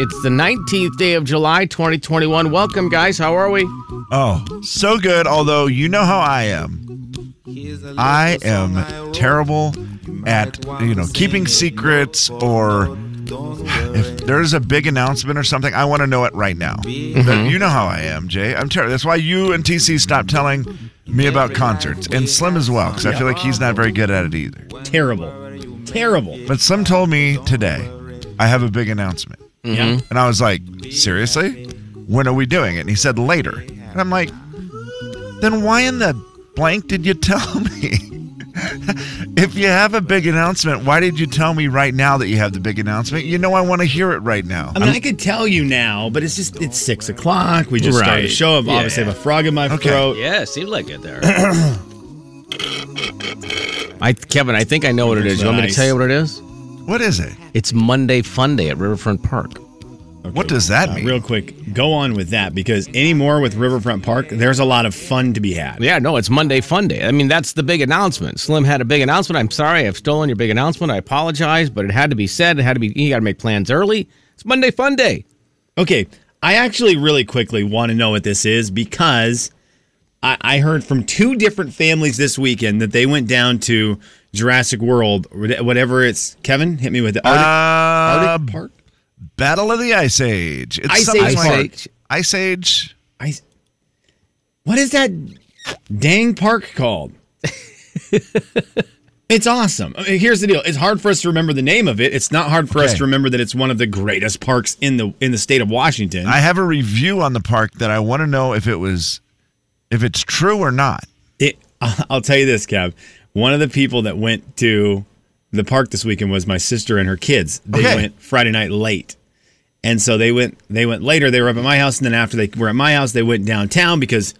It's the 19th day of July, 2021. Welcome, guys. How are we? Oh, so good. Although you know how I am. I am terrible at you know keeping secrets or if there's a big announcement or something, I want to know it right now. But mm-hmm. You know how I am, Jay. I'm terrible. That's why you and TC stopped telling me about concerts and Slim as well because I feel like he's not very good at it either. Terrible. Terrible. But Slim told me today I have a big announcement. Yeah. Mm-hmm. And I was like, seriously? When are we doing it? And he said later. And I'm like, then why in the blank did you tell me? if you have a big announcement, why did you tell me right now that you have the big announcement? You know I want to hear it right now. I mean, i could tell you now, but it's just it's six o'clock. We just started Right. a show. I've obviously have a frog in my Okay. throat. Yeah, seemed like it there. I, Kevin, I think I know what it is. You want me to tell you what it is? What is it? It's Monday Fun Day at Riverfront Park. What does that Uh, mean? real quick, go on with that because anymore with Riverfront Park, there's a lot of fun to be had. Yeah, no, it's Monday Fun Day. I mean, that's the big announcement. Slim had a big announcement. I'm sorry, I've stolen your big announcement. I apologize, but it had to be said. It had to be. You got to make plans early. It's Monday Fun Day. Okay, I actually really quickly want to know what this is because I, I heard from two different families this weekend that they went down to Jurassic World, whatever it's. Kevin, hit me with it. Arctic, Uh, Arctic Park. Battle of the Ice Age. It's Ice Age like- Park. Ice Age. I, what is that dang park called? it's awesome. I mean, here's the deal: it's hard for us to remember the name of it. It's not hard for us to remember that it's one of the greatest parks in the in the state of Washington. I have a review on the park that I want to know if it was, if it's true or not. It, I'll tell you this, Kev. One of the people that went to the park this weekend was my sister and her kids. They Okay. went Friday night late. And so they went they went later. They were up at my house and then after they were at my house, they went downtown because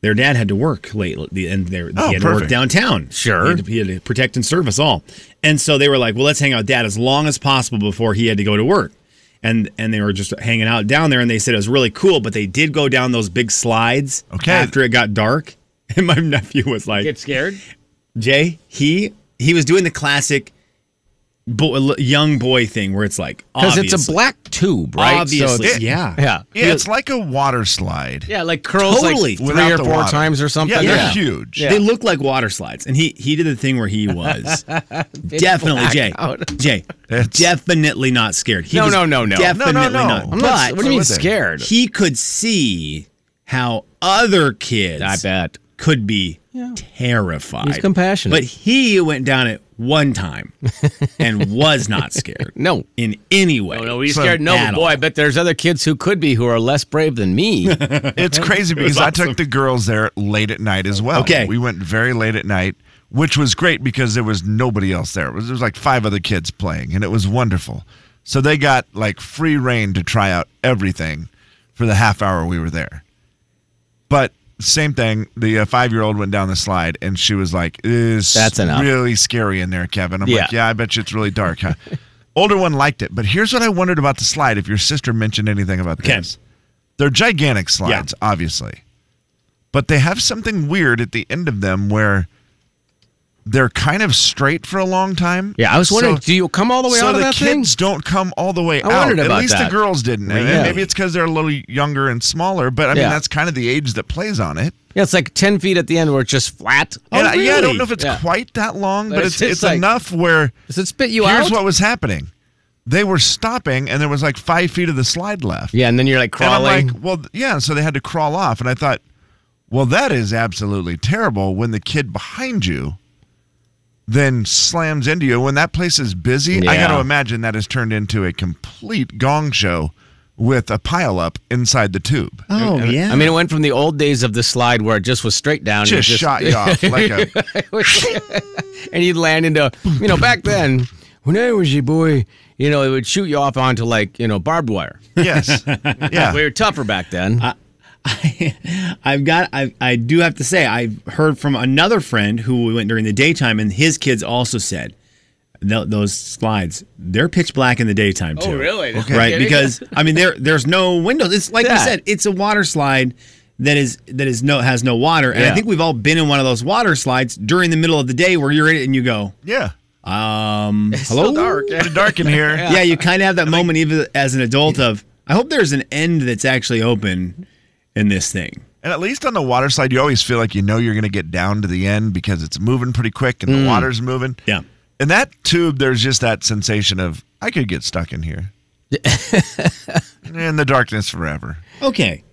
their dad had to work late and they, Oh, he had to work downtown. Sure. He had, to, he had to protect and serve us all. And so they were like, "Well, let's hang out with dad as long as possible before he had to go to work." And and they were just hanging out down there and they said it was really cool, but they did go down those big slides Okay. after it got dark. And my nephew was like, Get scared? Jay, he he was doing the classic bo- young boy thing where it's like Because it's a black tube, right? Obviously, it's- yeah. yeah, Yeah, it's like a water slide. yeah, like curls Totally. like three or four water. times or something. Yeah, they're Yeah. huge. Yeah. They look like water slides, and he he did the thing where he was definitely Jay, blackout. Jay, It's- definitely not scared. He No, was no, no, no. definitely No, no, no. not. I'm I'm but not, what do you mean scared? he could see how other kids I bet. could be terrified. He's compassionate. But he went down it one time and was not scared. No. In any way. No, no, he's scared. No, at but boy, all. I bet there's other kids who could be who are less brave than me. It's crazy because I took the girls there late at night as well. Okay. We went very late at night, which was great because there was nobody else there. It was, there was like five other kids playing, and it was wonderful. So they got like free reign to try out everything for the half hour we were there. But same thing, the uh, five year old went down the slide and she was like, "It's That's enough. really scary in there, Kevin." I'm Yeah. like, "Yeah, I bet you it's really dark." Huh? Older one liked it, but here's what I wondered about the slide. If your sister mentioned anything about Okay. this, they're gigantic slides, obviously, but they have something weird at the end of them where they're kind of straight for a long time. yeah, I was wondering, So- do you come all the way so out of the that thing? kids don't come all the way I out. wondered At least that. the girls didn't. And Yeah. Maybe it's because they're a little younger and smaller, but I mean Yeah. that's kind of the age that plays on it. Yeah, it's like 10 feet at the end where it's just flat. And I- yeah, I don't know if it's Yeah. quite that long, but, But it's it's it's, like- enough where Does it spit you here's out? Here's what was happening. they were stopping, and there was like five feet of the slide left. Yeah, and then you're like And I'm crawling. like, well, yeah. So they had to crawl off, and I thought, well, that is absolutely terrible when the kid behind you then slams into you. When that place is busy, I got to imagine that has turned into a complete gong show with a pileup inside the tube. Oh yeah. I mean, it went from the old days of the slide where it just was straight down. and it Just, shot you off like a and you'd land into, you know, back then, when I was your boy, you know, it would shoot you off onto like, you know, barbed wire. yes, yeah. We were tougher back then. I've got. I, I do have to say, I've heard from another friend who went during the daytime, and his kids also said th- those slides they're pitch black in the daytime too. Oh, really? Right? Because I mean, there there's no windows. It's like you said, it's a water slide that is that is no has no water, and I think we've all been in one of those water slides during the middle of the day where you're in it and you go, yeah. um, It's hello, so dark. It's dark in here. yeah, you kind of have that moment even as an adult of I hope there's an end that's actually open in this thing. And at least on the water slide, you always feel like you know you're going to get down to the end because it's moving pretty quick and the mm. water's moving. Yeah. In that tube, there's just that sensation of I could get stuck in here in the darkness forever. Okay.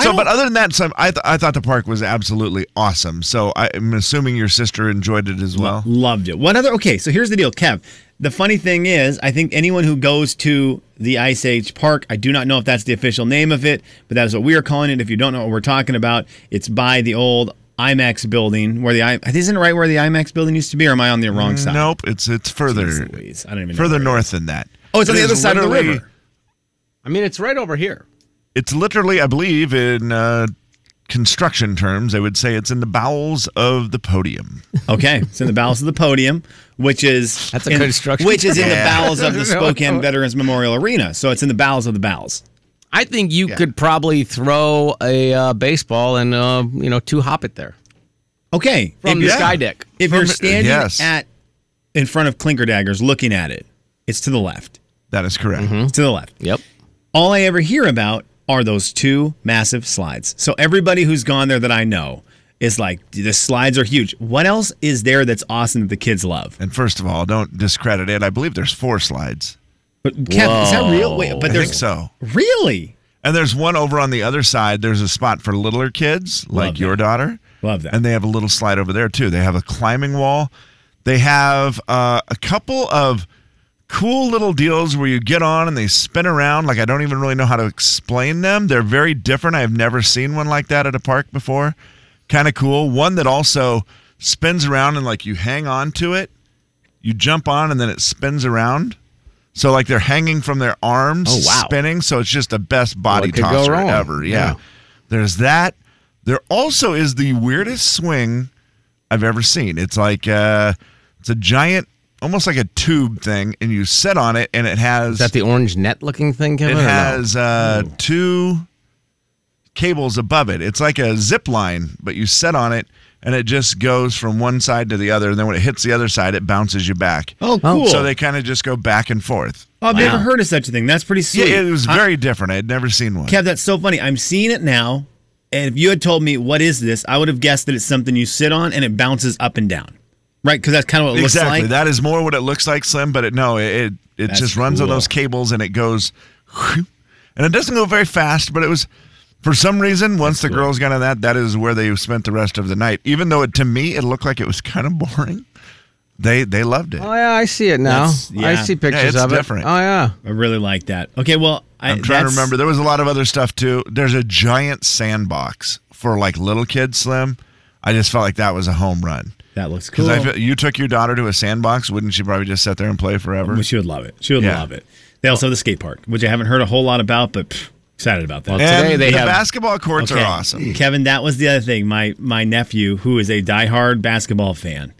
So, but other than that, some I, th- I thought the park was absolutely awesome. So I'm assuming your sister enjoyed it as well. Loved it. One other? Okay, so here's the deal, Kev. The funny thing is, I think anyone who goes to the Ice Age Park, I do not know if that's the official name of it, but that is what we are calling it. If you don't know what we're talking about, it's by the old IMAX building where the I isn't it right where the IMAX building used to be, or am I on the wrong side? Nope, it's it's further Jeez I don't even further where north than that. Oh, it's on the other side of the river. I mean, it's right over here. It's literally, I believe, in uh, construction terms, I would say it's in the bowels of the podium. Okay, it's in the bowels of the podium, which is That's a in, construction which is in the bowels of the Spokane Veterans Memorial Arena. So it's in the bowels of the bowels. I think you could probably throw a uh, baseball and, uh, you know, two hop it there Okay, from if the you're- sky deck. If From- you're standing yes. at in front of Clinkerdaggers looking at it, it's to the left. That is correct. It's to the left. Yep. All I ever hear about are those two massive slides. So everybody who's gone there that I know is like, the slides are huge. What else is there that's awesome that the kids love? And first of all, don't discredit it. I believe there's four slides. But Kev, is that real? Wait, but I there's think so. really And there's one over on the other side. There's a spot for littler kids like your daughter. Love that. And they have a little slide over there too. They have a climbing wall. They have uh, a couple of cool little deals where you get on and they spin around. Like I don't even really know how to explain them. They're very different. I've never seen one like that at a park before. Kind of cool. One that also spins around and like you hang on to it. You jump on and then it spins around. So like they're hanging from their arms, Oh, wow. spinning. So it's just the best body go tosser ever. Yeah. Yeah. There's that. There also is the weirdest swing I've ever seen. It's like uh, it's a giant, almost like a tube thing, and you sit on it, and it has Is that the orange net looking thing, Kevin? it or no? has uh, two cables above it. It's like a zip line, but you sit on it, and it just goes from one side to the other. And then when it hits the other side, it bounces you back. Oh, cool. So they kind of just go back and forth. Oh, I've never heard of such a thing. That's pretty sweet. Yeah, it was I- very different. I had never seen one. Kev, that's so funny. I'm seeing it now. And if you had told me what is this, I would have guessed that it's something you sit on and it bounces up and down. Right? Because that's kind of what it exactly. looks like. That is more what it looks like, Slim. But it, no, it it, it That's just runs on those cables and it goes, and it doesn't go very fast. But it was for some reason once the girls got on that, that is where they spent the rest of the night. Even though it, to me it looked like it was kind of boring, they they loved it. Oh, yeah, I see it now. That's- I see pictures it's of it. different. Oh, yeah. I really like that. Okay, well, I, I'm trying to remember. There was a lot of other stuff too. There's a giant sandbox for like little kids, Slim. I just felt like that was a home run. That looks cool. Because I feel, you took your daughter to a sandbox, wouldn't she probably just sit there and play forever? Well, she would love it. She would Yeah. love it. They also have the skate park, which I haven't heard a whole lot about, but pff, excited about that. Well, Today they the have- basketball courts are awesome. Kevin, that was the other thing. My my nephew, who is a diehard basketball fan,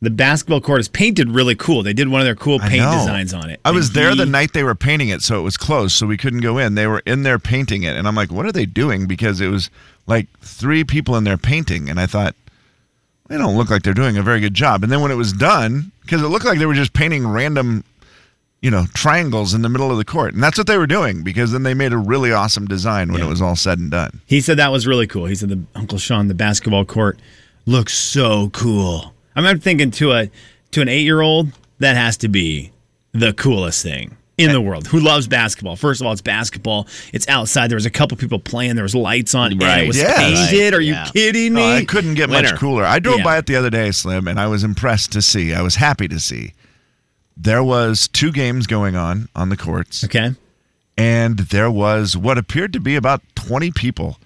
the basketball court is painted really cool. They did one of their cool paint designs on it. I was And there the night they were painting it, so it was closed, so we couldn't go in. They were in there painting it, and I'm like, "What are they doing?" Because it was like three people in there painting, and I thought they don't look like they're doing a very good job. And then when it was done, because it looked like they were just painting random, you know, triangles in the middle of the court, and that's what they were doing. Because then they made a really awesome design when Yeah. it was all said and done. He said that was really cool. He said the Uncle Sean, the basketball court, looks so cool. I am thinking to a to an eight year old, that has to be the coolest thing in the world who loves basketball. First of all, it's basketball. It's outside. There was a couple people playing. There was lights on. Right. it was Yes. painted. Are Yeah. you kidding me? Oh, I couldn't get Winner. much cooler. I drove Yeah. by it the other day, Slim, and I was impressed to see. I was happy to see. There was two games going on on the courts, Okay. and there was what appeared to be about 20 people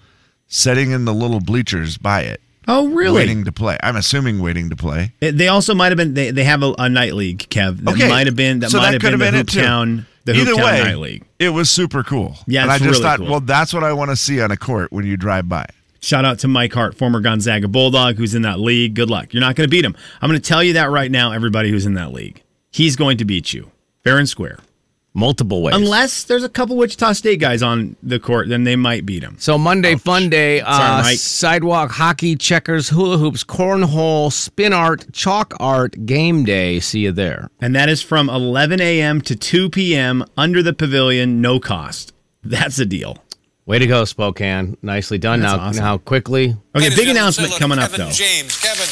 sitting in the little bleachers by it, Oh, really? waiting to play. I'm assuming waiting to play. They also might have been. They, they have a, a night league, Kev. That Okay, might have been. That so might that have could been, have the been it, too. Hooptown. The Either Hooptown way, night league. it was super cool. Yeah, and I just really thought, cool. well, that's what I want to see on a court when you drive by. Shout out to Mike Hart, former Gonzaga Bulldog, who's in that league. Good luck. You're not going to beat him. I'm going to tell you that right now, everybody who's in that league. He's going to beat you, fair and square. Multiple ways. Unless there's a couple Wichita State guys on the court, then they might beat him. So Monday Fun Day, uh, Sorry, Mike. sidewalk hockey, checkers, hula hoops, cornhole, spin art, chalk art, game day. See you there. And that is from 11 a.m. to 2 p.m. under the pavilion, no cost. That's a deal. Way to go, Spokane. Nicely done. That's now, awesome. now quickly. Okay, big announcement coming up though. James, Kevin.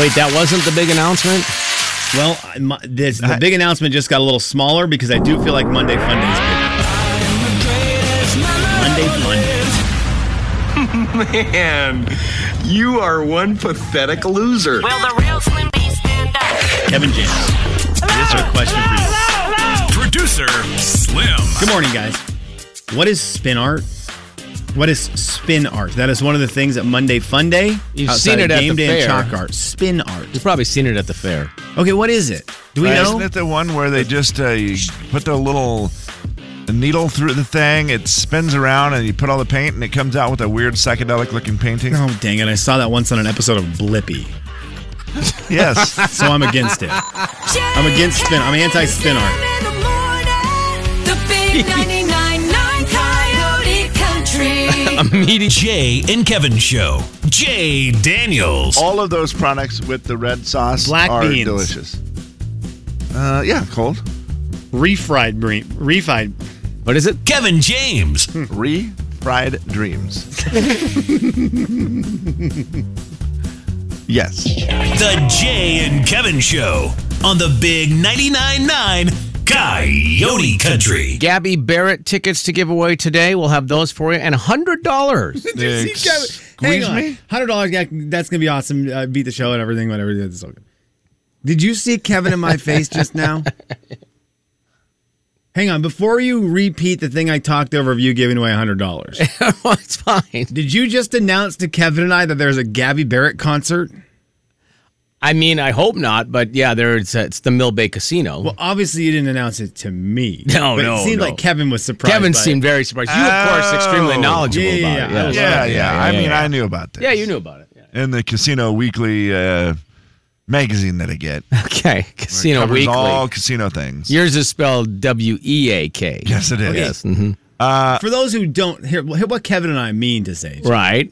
Wait, that wasn't the big announcement. Well, my, this, the big announcement just got a little smaller because I do feel like Monday Fun Day is bigger. Monday Fun Day. Man, you are one pathetic loser. Will the real Slim B stand up? Kevin James. This is a question for you. Producer Slim. Good morning, guys. What is spin art? What is spin art? That is one of the things at Monday Fun Day. You've outside seen of it at game the day and fair. chalk art. Spin art. You've probably seen it at the fair. Okay, what is it? Do we know? Isn't it the one where they just uh, put the little needle through the thing, it spins around, and you put all the paint, and it comes out with a weird psychedelic looking painting? Oh dang it! I saw that once on an episode of Blippi, Yes. so I'm against it. I'm against spin. I'm anti-spin art. The big 99.9 Coyote Country. A meeting. Jay and Kevin Show. Jay Daniels. all of those products with the red sauce Black are beans. delicious. Uh, yeah, cold. Refried, bre- refried. What is it? Kevin James. Re-fried dreams. yes. The Jay and Kevin Show on the Big 99.9 9 Coyote Country. Gabby Barrett tickets to give away today. We'll have those for you and $100. Squeeze me? Hundred dollars. yeah, That's gonna be awesome. Uh, beat the show and everything. Whatever. That's so good. Did you see Kevin in my face just now? Hang on. Before you repeat the thing I talked over of you giving away hundred dollars, it's fine. did you just announce to Kevin and I that there's a Gabby Barrett concert? I mean, I hope not, but yeah, there's it's the Mill Bay Casino. Well, obviously you didn't announce it to me. No, but no, It seemed no. like Kevin was surprised. Kevin by seemed it. very surprised. You, of course, extremely Oh. knowledgeable Yeah, yeah, about it. yeah. I Yeah, yeah. I mean, yeah. I knew about that. Yeah, you knew about it. Yeah. In the Casino Weekly uh, magazine that I get. Okay, Casino covers Weekly. all casino things. Yours is spelled W E A K. Yes, it is. Yes. hmm For those who don't hear hear what Kevin and I mean to say, Right.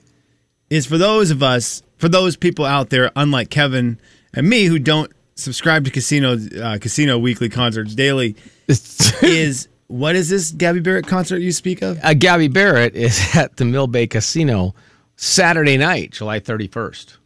Is for those of us, for those people out there, unlike Kevin and me, who don't subscribe to Casino uh, Casino Weekly concerts daily, is what is this Gabby Barrett concert you speak of? uh, Gabby Barrett is at the Mill Bay Casino Saturday night, July 31st.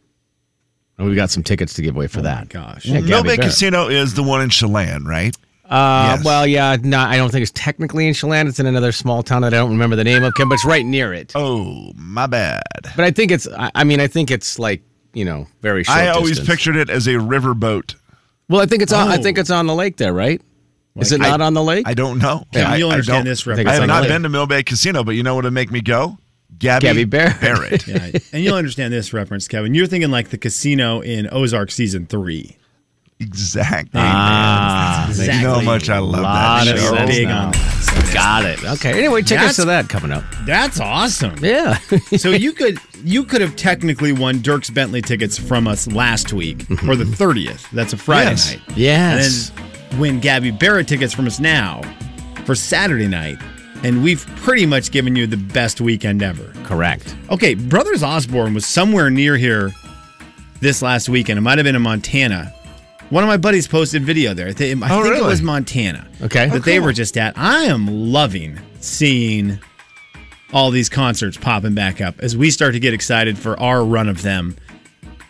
And we've got some tickets to give away for that. Gosh, Yeah, Mill Gabby Bay Barrett. Casino is the one in Chelan, right? Uh, Yes. Well, yeah, no, I don't think it's technically in Chelan. It's in another small town that I don't remember the name of, Kim, but it's right near it. Oh, my bad. But I think it's, I, I mean, I think it's like, you know, very short I always distance. pictured it as a riverboat. Well, I think it's on, I Oh. think it's on the lake there, right? Is it I- not on the lake? I don't know. Kevin, I, you'll I understand don't- this think I it's reference. have on not been to Mill Bay Casino, but you know what would make me go? Gabby, Gabby Barrett. Barrett. Yeah, and you'll understand this reference, Kevin. You're thinking like the casino in Ozark season three. Exactly. Ah, You know how much I love that of show. sense Big on that. So Got it. Okay. Anyway, tickets That's- to that coming up. That's awesome. Yeah. so you could you could have technically won Dierks Bentley tickets from us last week for the 30th. That's a Friday Yes. night. yes. And then win Gabby Barrett tickets from us now for Saturday night. And we've pretty much given you the best weekend ever. Correct. Okay, Brothers Osborne was somewhere near here this last weekend. It might have been in Montana. One of my buddies posted video there. I, Oh, think really? it was Montana. Okay. That oh, they were just at. I am loving seeing all these concerts popping back up as we start to get excited for our run of them.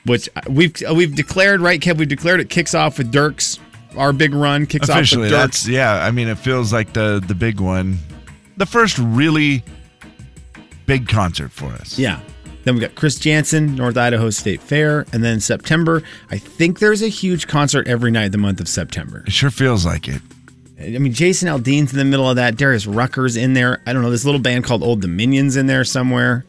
Which we've uh, we've declared, right, Kev? We've declared it kicks off with Dierks our big run kicks Officially, off with Dirk. that's yeah. I mean, it feels like the the big one, the first really big concert for us. Yeah. Then we got Chris Janson, North Idaho State Fair, and then September. I think there's a huge concert every night the month of September. It sure feels like it. I mean, Jason Aldean's in the middle of that. Darius Rucker's in there. I don't know. This little band called Old Dominion's in there somewhere.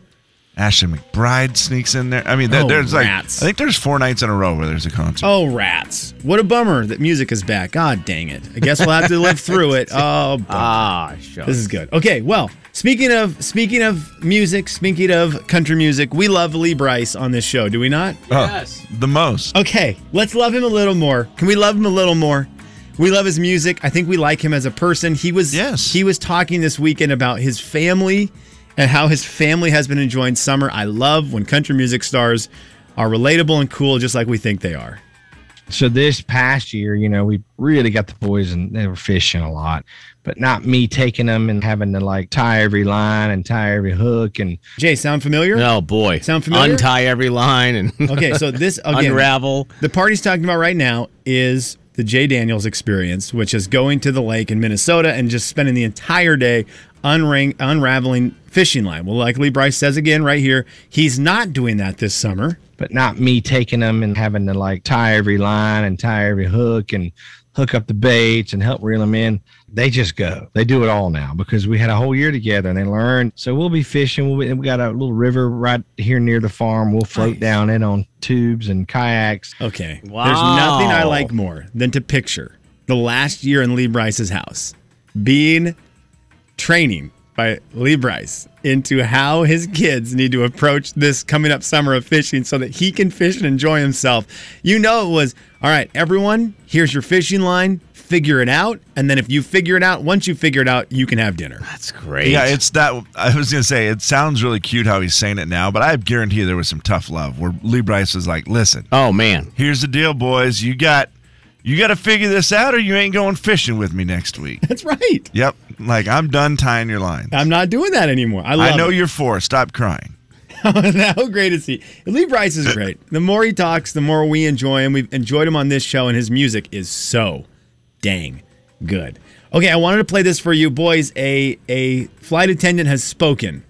Ashley McBryde sneaks in there. I mean, there- Oh, there's like rats. I think there's four nights in a row where there's a concert. Oh, rats. What a bummer that music is back. God dang it. I guess we'll have to live through it. Oh, bummer. Ah, sure. This is good. Okay, well, speaking of speaking of music, speaking of country music, we love Lee Brice on this show, do we not? Oh, yes. Oh, the most. Okay, let's love him a little more. Can we love him a little more? We love his music. I think we like him as a person. He was Yes. he was talking this weekend about his family and how his family has been enjoying summer. I love when country music stars are relatable and cool just like we think they are. So this past year, you know, we really got the boys and they were fishing a lot, but not me taking them and having to like tie every line and tie every hook and Jay, sound familiar? Oh boy. Sound familiar? Untie every line and Okay, so this again, unravel. The party's talking about right now is the Jay Daniels experience, which is going to the lake in Minnesota and just spending the entire day unring, unraveling fishing line. Well, like Lee Brice says again right here, he's not doing that this summer. but not me taking them and having to like tie every line and tie every hook and hook up the baits and help reel them in. They just go. They do it all now because we had a whole year together and they learned. So we'll be fishing. We'll be, we got a little river right here near the farm. We'll float down it on tubes and kayaks. Okay. Wow. There's nothing I like more than to picture the last year in Lee Brice's house being training by Lee Brice into how his kids need to approach this coming up summer of fishing so that he can fish and enjoy himself. You know, it was all right, everyone, here's your fishing line, figure it out. And then if you figure it out, once you figure it out, you can have dinner. That's great. Yeah, it's that. I was gonna say it sounds really cute how he's saying it now, but I guarantee there was some tough love where Lee Brice was like, "Listen, oh man. here's the deal, boys. You got, you got to figure this out, or you ain't going fishing with me next week." That's right. yep. Like I'm done tying your lines. I'm not doing that anymore. I love I know it. you're four. Stop crying. How great is he? Lee Brice is great. The more he talks, the more we enjoy him. We've enjoyed him on this show, and his music is so dang good. Okay, I wanted to play this for you, boys. A a flight attendant has spoken.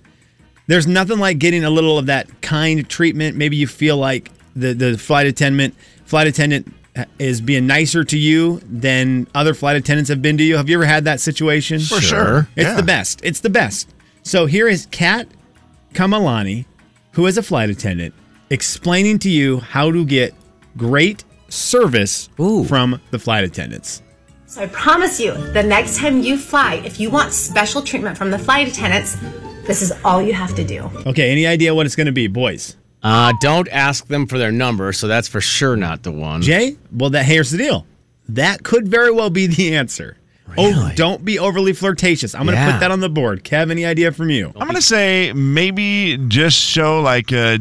There's nothing like getting a little of that kind treatment. Maybe you feel like the the flight attendant flight attendant is being nicer to you than other flight attendants have been to you. Have you ever had that situation? For sure. It's Yeah. the best. It's the best. So here is Kat Kamalani, who is a flight attendant, explaining to you how to get great service from the flight attendants. So I promise you, the next time you fly, if you want special treatment from the flight attendants, this is all you have to do. Okay, any idea what it's going to be, boys? Uh, don't ask them for their number, so that's for sure not the one. Jay? Well, that here's the deal. That could very well be the answer. Oh, don't be overly flirtatious. I'm going to Yeah. put that on the board. Kev, any idea from you? I'm gonna say maybe just show like a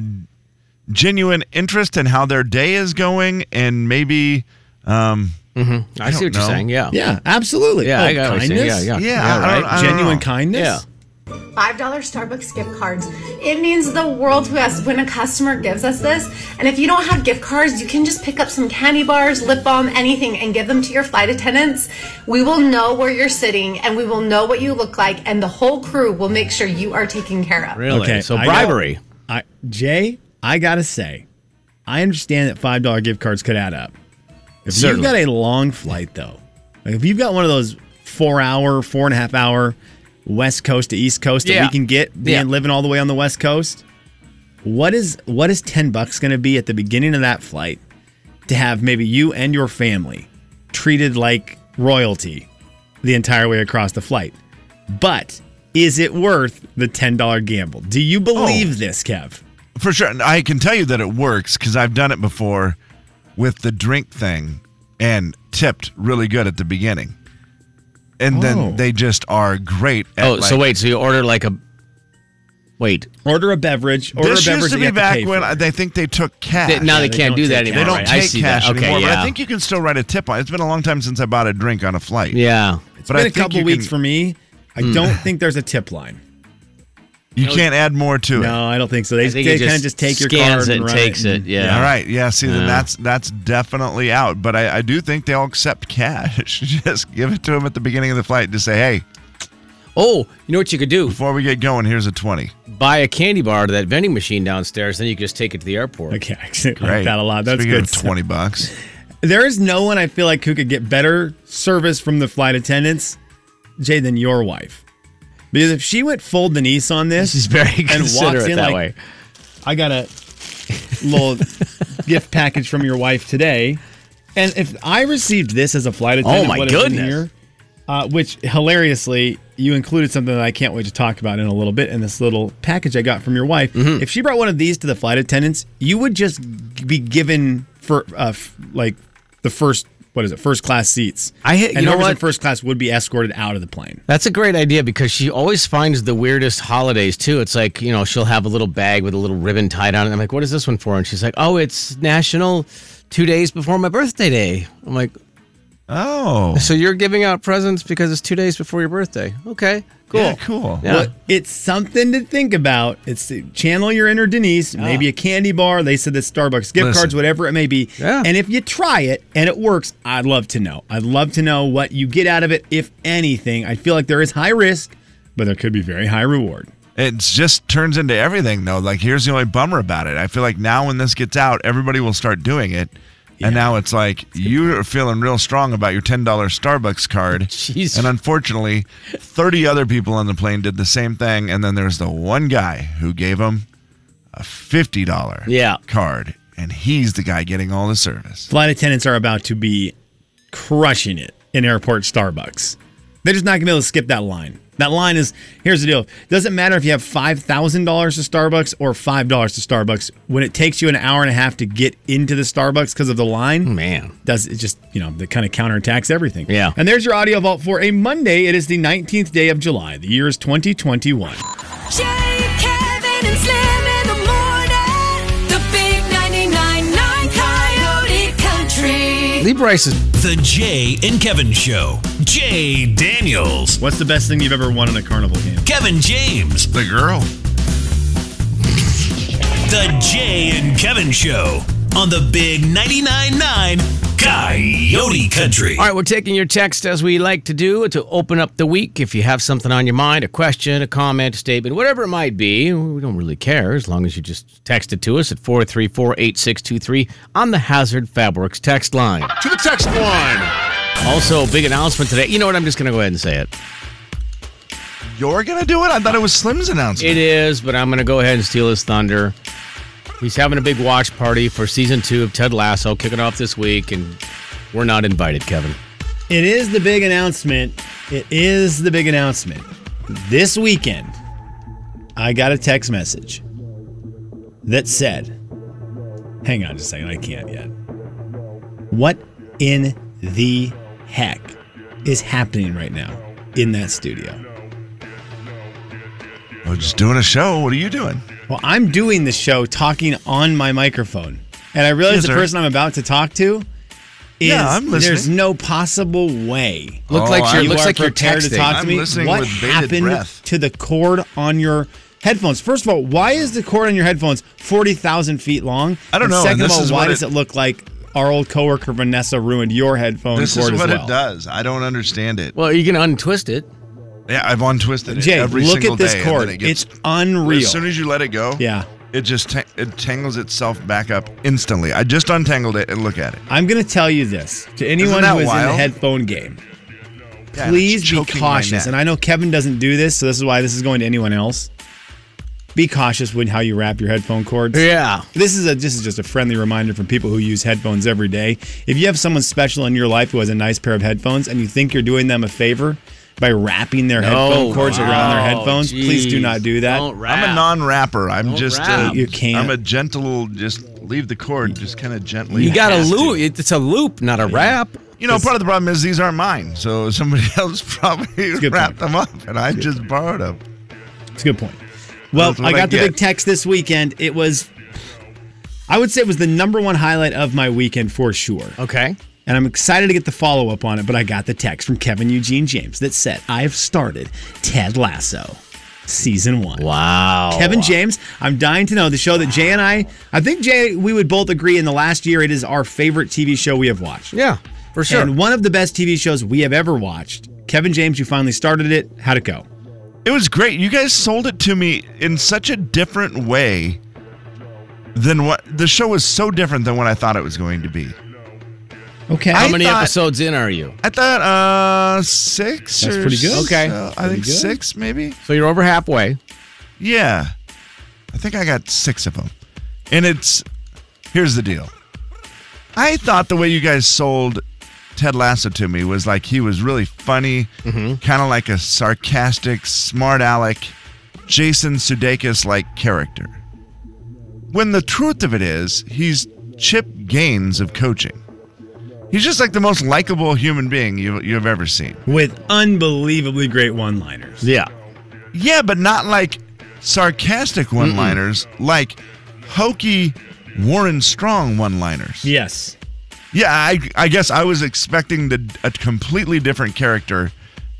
genuine interest in how their day is going, and maybe. Um, I, see don't what you're saying. Yeah. Yeah, absolutely. Yeah, oh, I got what you're kindness? saying. Yeah, yeah. Yeah, I don't- I Genuine kindness? Yeah. $5 Starbucks gift cards. It means the world to us when a customer gives us this. And if you don't have gift cards, you can just pick up some candy bars, lip balm, anything, and give them to your flight attendants. We will know where you're sitting and we will know what you look like, and the whole crew will make sure you are taken care of. Really? Okay, So bribery. know- I, Jay, I gotta say, I understand that five dollar gift cards could add up. If Certainly. you've got a long flight though, like if you've got one of those four hour, four and a half hour West Coast to East Coast that Yeah. we can get being Yeah. living all the way on the West Coast, what is what is ten bucks going to be at the beginning of that flight to have maybe you and your family treated like royalty the entire way across the flight? But is it worth the ten dollar gamble? Do you believe Oh. this, Kev? For sure. And I can tell you that it works because I've done it before with the drink thing and tipped really good at the beginning. And Oh. then they just are great. At Oh, so like- wait. So you order like a. Wait. Order a beverage. Order This a beverage used to that be you have to back pay when for. I, they think they took cash. They- now they they can't don't do that take anymore. They don't right? I take see cash that. Okay, anymore, yeah. but I think you can still write a tip on. it. It's been a long time since I bought a drink on a flight. yeah. It's but been I a think couple you weeks can- for me. I hmm. don't think there's a tip line. You No. can't add more to it. No, I don't think so. They, think they kind of just just take your scans card it and and run takes it, and- yeah. All right. Yeah. See, then Yeah. that's that's definitely out. But I, I do think they'll accept cash. Just give it to them at the beginning of the flight. And just say, hey, Oh, you know what you could do? before we get going, here's a twenty. Buy a candy bar to that vending machine downstairs. Then you can just take it to the airport. Okay, I actually like Great. that a lot. That's Speaking good. of. Twenty bucks. There is no one I feel like who could get better service from the flight attendants, Jay, than your wife. Because if she went full Denise on this, She's very and walks in that like, way. I got a little gift package from your wife today, and if I received this as a flight attendant, Oh, my goodness. here, uh, which hilariously you included something that I can't wait to talk about in a little bit in this little package I got from your wife. Mm-hmm. If she brought one of these to the flight attendants, you would just be given for uh, f- like the first what is it first class seats. I hit- and you know whoever's in what? first class would be escorted out of the plane. That's a great idea because she always finds the weirdest holidays too. It's like, you know, she'll have a little bag with a little ribbon tied on it. I'm like, what is this one for? And she's like, oh, it's national two days before my birthday day. I'm like, Oh, so you're giving out presents because it's two days before your birthday. Okay, cool. Yeah, cool. Yeah. Well, it's something to think about. It's to channel your inner Denise, maybe a candy bar. They said that Starbucks gift Listen. cards, whatever it may be. Yeah. And if you try it and it works, I'd love to know. I'd love to know what you get out of it, if anything. I feel like there is high risk, but there could be very high reward. it just turns into everything though. Like here's the only bummer about it. I feel like now when this gets out, everybody will start doing it. And now it's like you're feeling real strong about your ten dollar Starbucks card, Jeez. and unfortunately, thirty other people on the plane did the same thing. And then there's the one guy who gave him a fifty dollar Yeah. card, and he's the guy getting all the service. Flight attendants are about to be crushing it in airport Starbucks. They're just not going to be able to skip that line. That line is here's the deal. Doesn't matter if you have five thousand dollars to Starbucks or five dollars to Starbucks. When it takes you an hour and a half to get into the Starbucks because of the line, Man. does it just you know that kind of counterattacks everything. Yeah. And there's your audio vault for a Monday. It is the 19th day of July. The year is 2021. Lee Brice is The Jay and Kevin Show. Jay Daniels. What's the best thing you've ever won in a carnival game? Kevin James. The girl. The Jay and Kevin Show on the Big 99.9 9 Coyote Country. All right, we're taking your text as we like to do to open up the week. If you have something on your mind, a question, a comment, a statement, whatever it might be, we don't really care as long as you just text it to us at 434 8623 on the Hazard Fabrics text line. To the text line. Also, big announcement today. You know what? I'm just going to go ahead and say it. You're gonna do it? I thought it was Slim's announcement. It is, but I'm going to go ahead and steal his thunder. He's having a big watch party for season two of Ted Lasso, kicking off this week, and we're not invited, Kevin. It is the big announcement. It is the big announcement. This weekend, I got a text message that said, hang on just a second, I can't yet. What in the heck is happening right now in that studio? We're just doing a show. What are you doing? Well, I'm doing the show talking on my microphone. And I realize Yes, the sir. person I'm about to talk to is Yeah, I'm listening. there's no possible way. Look Oh, like you're, I'm- looks are like you're prepared texting. to talk to I'm me. listening what with happened breath. to the cord on your headphones? First of all, why is the cord on your headphones forty thousand feet long? I don't And know, Second and of all, why what does it- it look like our old coworker Vanessa ruined your headphone This cord is what as well? it does. I don't understand it. Well, you can untwist it. Yeah, I've untwisted it Jay, every look single at this day, and then cord. it gets- it's unreal. As soon as you let it go, yeah. it just ta- it tangles itself back up instantly. I just untangled it and look at it. I'm going to tell you this to anyone that who is in the wild? headphone game. Yeah, Please it's be choking my cautious. neck. And I know Kevin doesn't do this, so this is why this is going to anyone else. Be cautious with how you wrap your headphone cords. Yeah. This is a this is just a friendly reminder from people who use headphones every day. If you have someone special in your life who has a nice pair of headphones and you think you're doing them a favor by wrapping their headphone cords around their wow, headphones, please do not do that. Don't rap. I'm a non-rapper. I'm Don't just rap. uh, You can't. I'm a gentle. Just leave the cord. Just kind of gently. You got a has to. loop. It's a loop, not a wrap. You know, part of the problem is these aren't mine, so somebody else probably wrapped point. them up, and I just borrowed them. It's a good point. Well, I got I the big text this weekend. It was I would say it was the number one highlight of my weekend for sure. Okay. And I'm excited to get the follow up on it, but I got the text from Kevin Eugene James that said, I have started Ted Lasso. season one. Wow. Kevin James, I'm dying to know the show that Jay and I, I think Jay, we would both agree in the last year it is our favorite TV show we have watched. Yeah, for sure. And one of the best TV shows we have ever watched. Kevin James, you finally started it. How'd it go? It was great. You guys sold it to me in such a different way than what the show was so different than what I thought it was going to be. Okay. How I many thought- episodes in are you? I thought uh six. That's or pretty good. Okay. so. I think six maybe. So you're over halfway. Yeah. I think I got six of them. And it's here's the deal. I thought the way you guys sold Ted Lasso to me was like he was really funny, kind of like a sarcastic, smart aleck, Jason Sudeikis like character. When the truth of it is, he's Chip Gaines of coaching. He's just like the most likable human being you, you've ever seen. With unbelievably great one liners. Yeah. Yeah, but not like sarcastic one liners, like hokey Warren Strong one liners. Yes. Yeah, I, I guess I was expecting the, a completely different character,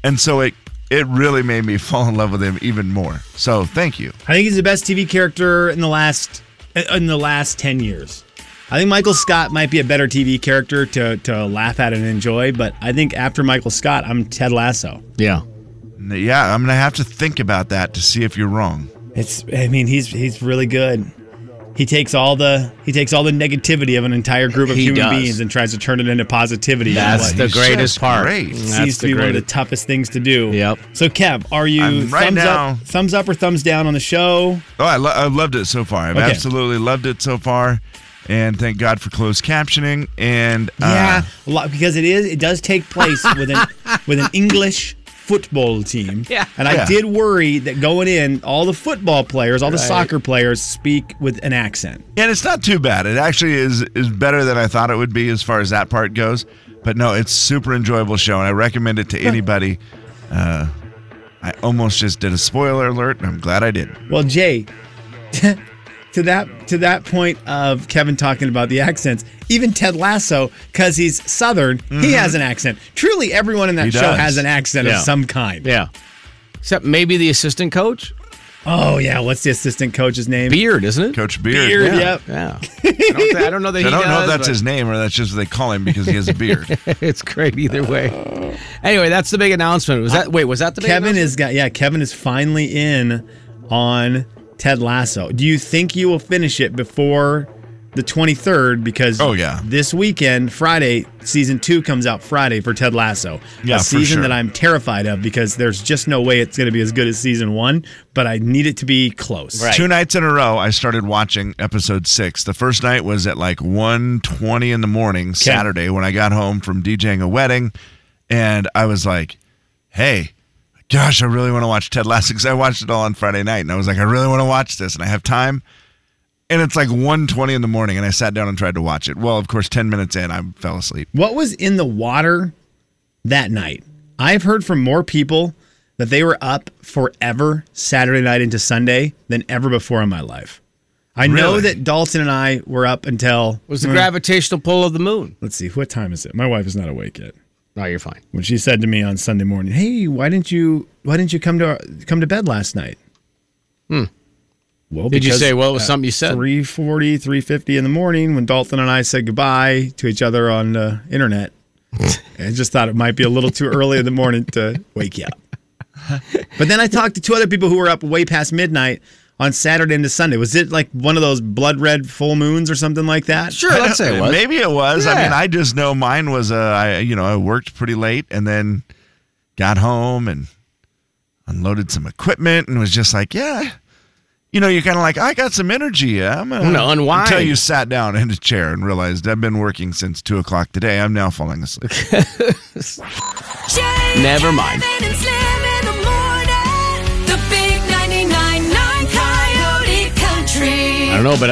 and so it it really made me fall in love with him even more. So thank you. I think he's the best TV character in the last in the last 10 years. I think Michael Scott might be a better TV character to, to laugh at and enjoy, but I think after Michael Scott, I'm Ted Lasso. Yeah. Yeah, I'm gonna have to think about that to see if you're wrong. It's I mean, he's he's really good. He takes all the he takes all the negativity of an entire group of He human does. beings and tries to turn it into positivity. That's the he's greatest part. great. That's seems to the be one of the toughest things to do. Yep. So Kev, are you I'm right thumbs now- up thumbs up or thumbs down on the show? Oh, I, lo- I loved it so far. I've Okay. absolutely loved it so far, and thank God for closed captioning. And uh, Yeah, a lot because it is it does take place with an with an English football team. Yeah. And I Yeah. did worry that going in, all the football players, all the Right. soccer players speak with an accent. And it's not too bad. It actually is is better than I thought it would be as far as that part goes. But no, it's super enjoyable show, and I recommend it to anybody. Uh, I almost just did a spoiler alert, and I'm glad I did. Well, Jay, to that to that point of Kevin talking about the accents, even Ted Lasso, because he's Southern, he mm-hmm. has an accent. Truly, everyone in that He show does. has an accent Yeah. of some kind. Yeah. Except maybe the assistant coach? Oh yeah, what's the assistant coach's name? Beard, isn't it? Coach Beard. Beard, Yeah. yep. Yeah. I don't, thi- I don't know that I don't know if that's but his name or that's just what they call him because he has a beard. It's great either way. Anyway, that's the big announcement. Was that wait, was that the big Kevin announcement? is got yeah, Kevin is finally in on Ted Lasso. Do you think you will finish it before the 23rd because Oh, yeah. this weekend Friday season 2 comes out Friday for Ted Lasso. Yeah, a for season sure. that I'm terrified of because there's just no way it's going to be as good as season 1, but I need it to be close. Right. Two nights in a row, I started watching episode six. The first night was at like 1.20 in the morning, Saturday, when I got home from DJing a wedding. And I was like, hey, gosh, I really want to watch Ted Lasso because I watched it all on Friday night. And I was like, I really want to watch this and I have time. And it's like 1.20 in the morning and I sat down and tried to watch it. Well, of course, 10 minutes in, I fell asleep. What was in the water that night? I've heard from more people that they were up forever Saturday night into Sunday than ever before in my life. I know that Dalton and I were up until was the Mm, gravitational pull of the moon. Let's see, what time is it? My wife is not awake yet. No, you're fine. When she said to me on Sunday morning, "Hey, why didn't you why didn't you come to come to bed last night?" Hmm. Well, Did you say, well, it was something you said? 3:40, 3:50 in the morning when Dalton and I said goodbye to each other on the internet. I just thought it might be a little too early in the morning to wake you up. But then I talked to two other people who were up way past midnight on Saturday into Sunday. Was it like one of those blood red full moons or something like that? Sure, let's say it was. Maybe it was. I mean, I just know mine was. Uh, I you know I worked pretty late and then got home and unloaded some equipment and was just like, yeah. You know, you're kind of like, I got some energy. I'm gonna, I'm gonna unwind. Until you sat down in a chair and realized I've been working since two o'clock today. I'm now falling asleep. Never mind. Don't know, but